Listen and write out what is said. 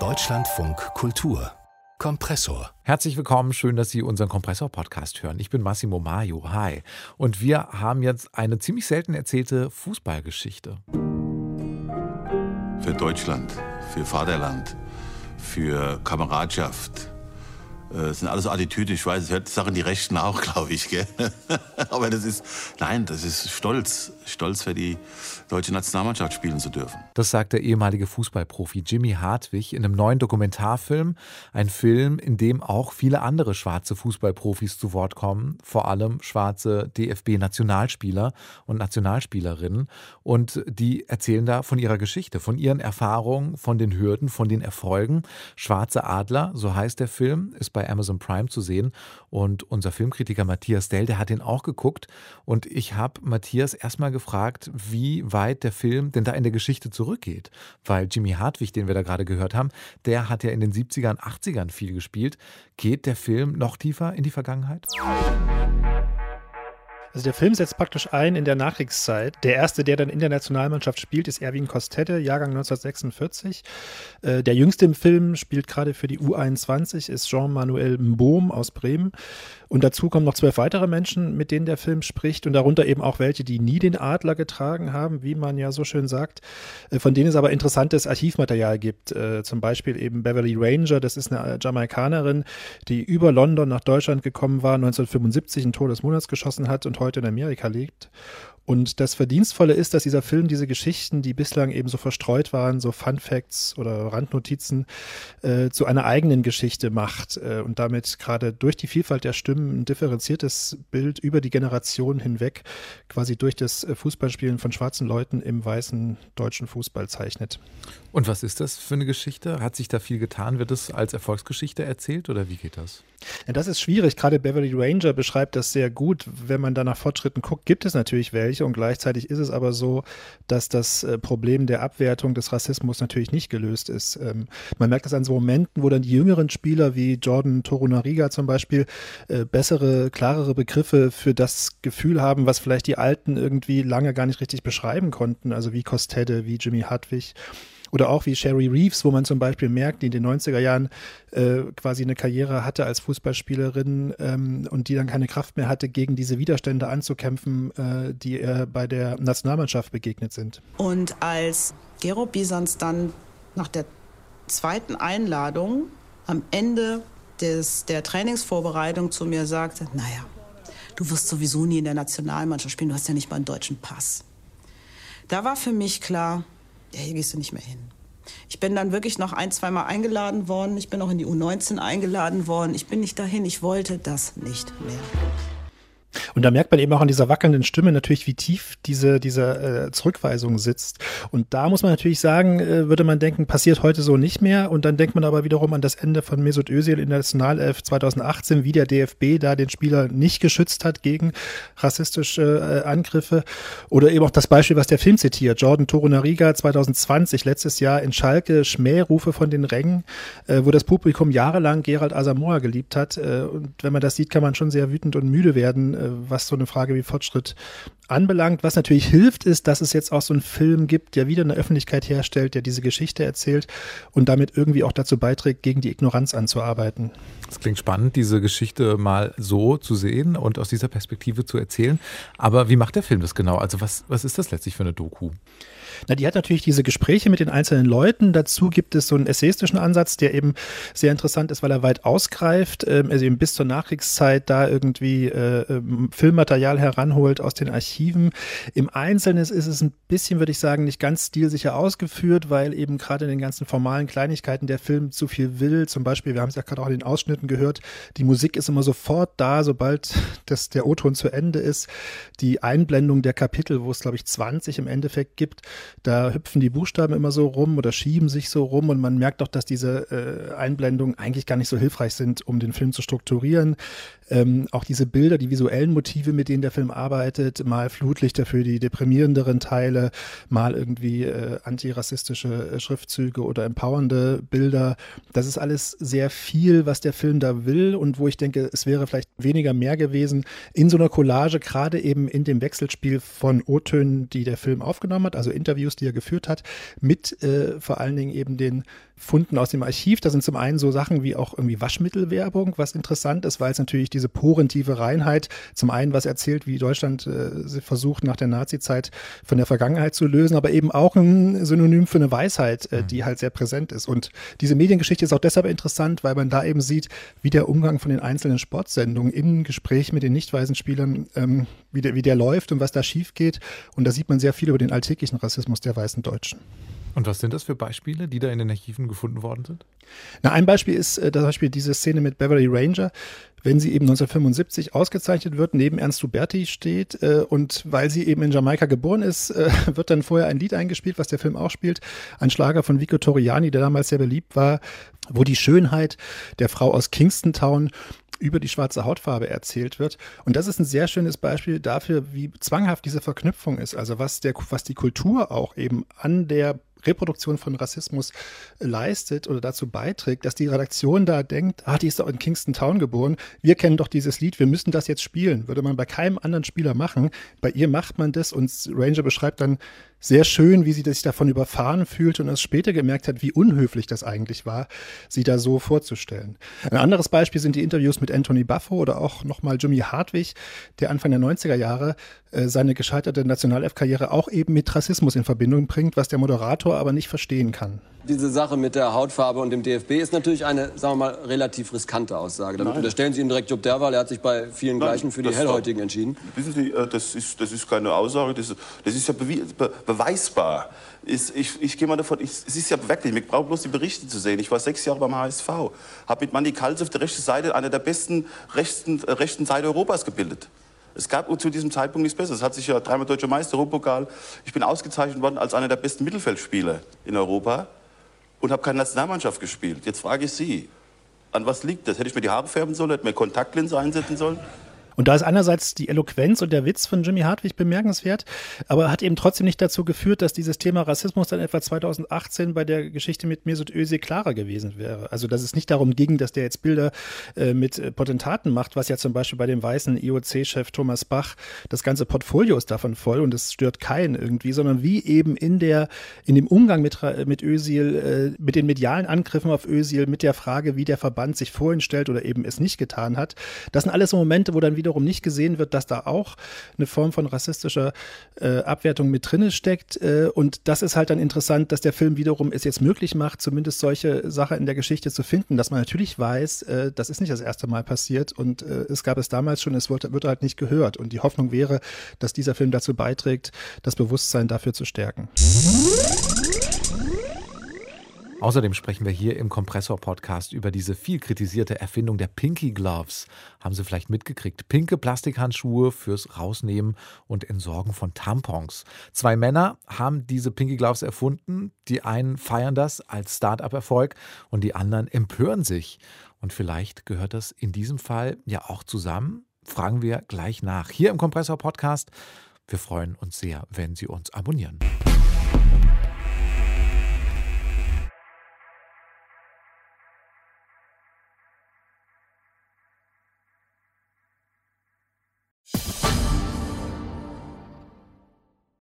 Deutschlandfunk Kultur Kompressor. Herzlich willkommen, schön, dass Sie unseren Kompressor-Podcast hören. Ich bin Massimo Maio, hi. Und wir haben jetzt eine ziemlich selten erzählte Fußballgeschichte. Für Deutschland, für Vaterland, für Kameradschaft, das äh, sind alles Attitüde, ich weiß, es sagen die Rechten auch, glaube ich. Gell? Aber das ist, nein, das ist Stolz. Stolz für die deutsche Nationalmannschaft spielen zu dürfen. Das sagt der ehemalige Fußballprofi Jimmy Hartwig in einem neuen Dokumentarfilm. Ein Film, in dem auch viele andere schwarze Fußballprofis zu Wort kommen. Vor allem schwarze DFB-Nationalspieler und Nationalspielerinnen. Und die erzählen da von ihrer Geschichte, von ihren Erfahrungen, von den Hürden, von den Erfolgen. Schwarze Adler, so heißt der Film, ist bei bei Amazon Prime zu sehen. Und unser Filmkritiker Matthias Dell, der hat ihn auch geguckt. Und ich habe Matthias erstmal gefragt, wie weit der Film denn da in der Geschichte zurückgeht. Weil Jimmy Hartwig, den wir da gerade gehört haben, der hat ja in den 70ern, 80ern viel gespielt. Geht der Film noch tiefer in die Vergangenheit? Also der Film setzt praktisch ein in der Nachkriegszeit. Der erste, der dann in der Nationalmannschaft spielt, ist Erwin Kostette, Jahrgang 1946. Äh, der jüngste im Film spielt gerade für die U21, ist Jean-Manuel Mbohm aus Bremen. Und dazu kommen noch zwölf weitere Menschen, mit denen der Film spricht und darunter eben auch welche, die nie den Adler getragen haben, wie man ja so schön sagt, äh, von denen es aber interessantes Archivmaterial gibt. Äh, zum Beispiel eben Beverly Ranger, das ist eine Jamaikanerin, die über London nach Deutschland gekommen war, 1975 einen Todesmonats geschossen hat und heute in Amerika lebt. Und das Verdienstvolle ist, dass dieser Film diese Geschichten, die bislang eben so verstreut waren, so Fun Facts oder Randnotizen, äh, zu einer eigenen Geschichte macht äh, und damit gerade durch die Vielfalt der Stimmen ein differenziertes Bild über die Generation hinweg quasi durch das Fußballspielen von schwarzen Leuten im weißen deutschen Fußball zeichnet. Und was ist das für eine Geschichte? Hat sich da viel getan? Wird es als Erfolgsgeschichte erzählt oder wie geht das? Ja, das ist schwierig. Gerade Beverly Ranger beschreibt das sehr gut. Wenn man da nach Fortschritten guckt, gibt es natürlich welche. Und gleichzeitig ist es aber so, dass das äh, Problem der Abwertung des Rassismus natürlich nicht gelöst ist. Ähm, man merkt das an so Momenten, wo dann die jüngeren Spieler wie Jordan Torunariga zum Beispiel äh, bessere, klarere Begriffe für das Gefühl haben, was vielleicht die Alten irgendwie lange gar nicht richtig beschreiben konnten. Also wie Kostede, wie Jimmy Hartwig. Oder auch wie Sherry Reeves, wo man zum Beispiel merkt, die in den 90er Jahren äh, quasi eine Karriere hatte als Fußballspielerin ähm, und die dann keine Kraft mehr hatte, gegen diese Widerstände anzukämpfen, äh, die ihr bei der Nationalmannschaft begegnet sind. Und als Gero Bisons dann nach der zweiten Einladung am Ende des, der Trainingsvorbereitung zu mir sagte, naja, du wirst sowieso nie in der Nationalmannschaft spielen, du hast ja nicht mal einen deutschen Pass. Da war für mich klar, ja, hier gehst du nicht mehr hin. Ich bin dann wirklich noch ein, zweimal eingeladen worden. Ich bin auch in die U19 eingeladen worden. Ich bin nicht dahin. Ich wollte das nicht mehr. Und da merkt man eben auch an dieser wackelnden Stimme natürlich, wie tief diese, diese äh, Zurückweisung sitzt. Und da muss man natürlich sagen, äh, würde man denken, passiert heute so nicht mehr. Und dann denkt man aber wiederum an das Ende von Mesut Özil in der Nationalelf 2018, wie der DFB da den Spieler nicht geschützt hat gegen rassistische äh, Angriffe. Oder eben auch das Beispiel, was der Film zitiert. Jordan Torunariga 2020, letztes Jahr in Schalke, Schmährufe von den Rängen, äh, wo das Publikum jahrelang Gerald Asamoah geliebt hat. Äh, und wenn man das sieht, kann man schon sehr wütend und müde werden, äh, was so eine Frage wie Fortschritt anbelangt. Was natürlich hilft, ist, dass es jetzt auch so einen Film gibt, der wieder eine Öffentlichkeit herstellt, der diese Geschichte erzählt und damit irgendwie auch dazu beiträgt, gegen die Ignoranz anzuarbeiten. Es klingt spannend, diese Geschichte mal so zu sehen und aus dieser Perspektive zu erzählen. Aber wie macht der Film das genau? Also was, was ist das letztlich für eine Doku? Na, die hat natürlich diese Gespräche mit den einzelnen Leuten. Dazu gibt es so einen essayistischen Ansatz, der eben sehr interessant ist, weil er weit ausgreift, ähm, also eben bis zur Nachkriegszeit da irgendwie äh, ähm, Filmmaterial heranholt aus den Archiven. Im Einzelnen ist es ein bisschen, würde ich sagen, nicht ganz stilsicher ausgeführt, weil eben gerade in den ganzen formalen Kleinigkeiten der Film zu viel will. Zum Beispiel, wir haben es ja gerade auch in den Ausschnitten gehört, die Musik ist immer sofort da, sobald das, der O-Ton zu Ende ist. Die Einblendung der Kapitel, wo es, glaube ich, 20 im Endeffekt gibt, da hüpfen die Buchstaben immer so rum oder schieben sich so rum und man merkt auch, dass diese äh, Einblendungen eigentlich gar nicht so hilfreich sind, um den Film zu strukturieren. Ähm, auch diese Bilder, die visuellen Motive, mit denen der Film arbeitet, mal Flutlichter für die deprimierenderen Teile, mal irgendwie äh, antirassistische äh, Schriftzüge oder empowernde Bilder. Das ist alles sehr viel, was der Film da will und wo ich denke, es wäre vielleicht weniger mehr gewesen in so einer Collage, gerade eben in dem Wechselspiel von O-Tönen, die der Film aufgenommen hat, also Interviews, die er geführt hat, mit äh, vor allen Dingen eben den Funden aus dem Archiv. Da sind zum einen so Sachen wie auch irgendwie Waschmittelwerbung, was interessant ist, weil es natürlich diese porentiefe Reinheit zum einen was erzählt, wie Deutschland äh, versucht nach der Nazizeit von der Vergangenheit zu lösen, aber eben auch ein Synonym für eine Weisheit, äh, die halt sehr präsent ist. Und diese Mediengeschichte ist auch deshalb interessant, weil man da eben sieht, wie der Umgang von den einzelnen Sportsendungen im Gespräch mit den nicht weißen Spielern, ähm, wie, der, wie der läuft und was da schief geht. Und da sieht man sehr viel über den alltäglichen Rassismus der weißen Deutschen. Und was sind das für Beispiele, die da in den Archiven gefunden worden sind? Na, ein Beispiel ist äh, zum Beispiel diese Szene mit Beverly Ranger, wenn sie eben 1975 ausgezeichnet wird, neben Ernst Huberti steht äh, und weil sie eben in Jamaika geboren ist, äh, wird dann vorher ein Lied eingespielt, was der Film auch spielt, ein Schlager von Vico Torriani, der damals sehr beliebt war, wo die Schönheit der Frau aus Kingston Town über die schwarze Hautfarbe erzählt wird. Und das ist ein sehr schönes Beispiel dafür, wie zwanghaft diese Verknüpfung ist. Also was der, was die Kultur auch eben an der Reproduktion von Rassismus leistet oder dazu beiträgt, dass die Redaktion da denkt, ah, die ist doch in Kingston Town geboren, wir kennen doch dieses Lied, wir müssen das jetzt spielen. Würde man bei keinem anderen Spieler machen. Bei ihr macht man das und Ranger beschreibt dann sehr schön, wie sie sich davon überfahren fühlte und es später gemerkt hat, wie unhöflich das eigentlich war, sie da so vorzustellen. Ein anderes Beispiel sind die Interviews mit Anthony Buffo oder auch nochmal Jimmy Hartwig, der Anfang der 90er Jahre äh, seine gescheiterte Nationalelf-Karriere auch eben mit Rassismus in Verbindung bringt, was der Moderator aber nicht verstehen kann. Diese Sache mit der Hautfarbe und dem DFB ist natürlich eine, sagen wir mal, relativ riskante Aussage. Damit unterstellen Sie ihm direkt Job Derwal, er hat sich bei vielen Nein, Gleichen für die Hellhäutigen entschieden. Wissen Sie, äh, das ist, das ist keine Aussage, das ist, das ist ja be beweisbar. Ich, ich, ich gehe mal davon, ich, es ist ja wirklich, ich brauche bloß die Berichte zu sehen. Ich war sechs Jahre beim HSV, habe mit Manny Kals auf der rechten Seite eine der besten rechten, äh, rechten Seite Europas gebildet. Es gab zu diesem Zeitpunkt nichts Besseres. Es hat sich ja dreimal deutscher Meister, Europapokal. Ich bin ausgezeichnet worden als einer der besten Mittelfeldspieler in Europa und habe keine Nationalmannschaft gespielt. Jetzt frage ich Sie, an was liegt das? Hätte ich mir die Haare färben sollen, hätte mir Kontaktlinse einsetzen sollen? Und da ist einerseits die Eloquenz und der Witz von Jimmy Hartwig bemerkenswert, aber hat eben trotzdem nicht dazu geführt, dass dieses Thema Rassismus dann etwa 2018 bei der Geschichte mit Mesut Özil klarer gewesen wäre. Also dass es nicht darum ging, dass der jetzt Bilder äh, mit äh, Potentaten macht, was ja zum Beispiel bei dem weißen IOC-Chef Thomas Bach das ganze Portfolio ist davon voll und es stört keinen irgendwie, sondern wie eben in der in dem Umgang mit mit Özil, äh, mit den medialen Angriffen auf Özil, mit der Frage, wie der Verband sich vorhin stellt oder eben es nicht getan hat. Das sind alles so Momente, wo dann wieder wiederum nicht gesehen wird, dass da auch eine Form von rassistischer äh, Abwertung mit drinne steckt. Äh, und das ist halt dann interessant, dass der Film wiederum es jetzt möglich macht, zumindest solche Sachen in der Geschichte zu finden, dass man natürlich weiß, äh, das ist nicht das erste Mal passiert und äh, es gab es damals schon, es wird, wird halt nicht gehört. Und die Hoffnung wäre, dass dieser Film dazu beiträgt, das Bewusstsein dafür zu stärken. Außerdem sprechen wir hier im Kompressor-Podcast über diese viel kritisierte Erfindung der Pinky Gloves. Haben Sie vielleicht mitgekriegt? Pinke Plastikhandschuhe fürs Rausnehmen und Entsorgen von Tampons. Zwei Männer haben diese Pinky Gloves erfunden. Die einen feiern das als Start-up-Erfolg und die anderen empören sich. Und vielleicht gehört das in diesem Fall ja auch zusammen. Fragen wir gleich nach. Hier im Kompressor-Podcast. Wir freuen uns sehr, wenn Sie uns abonnieren.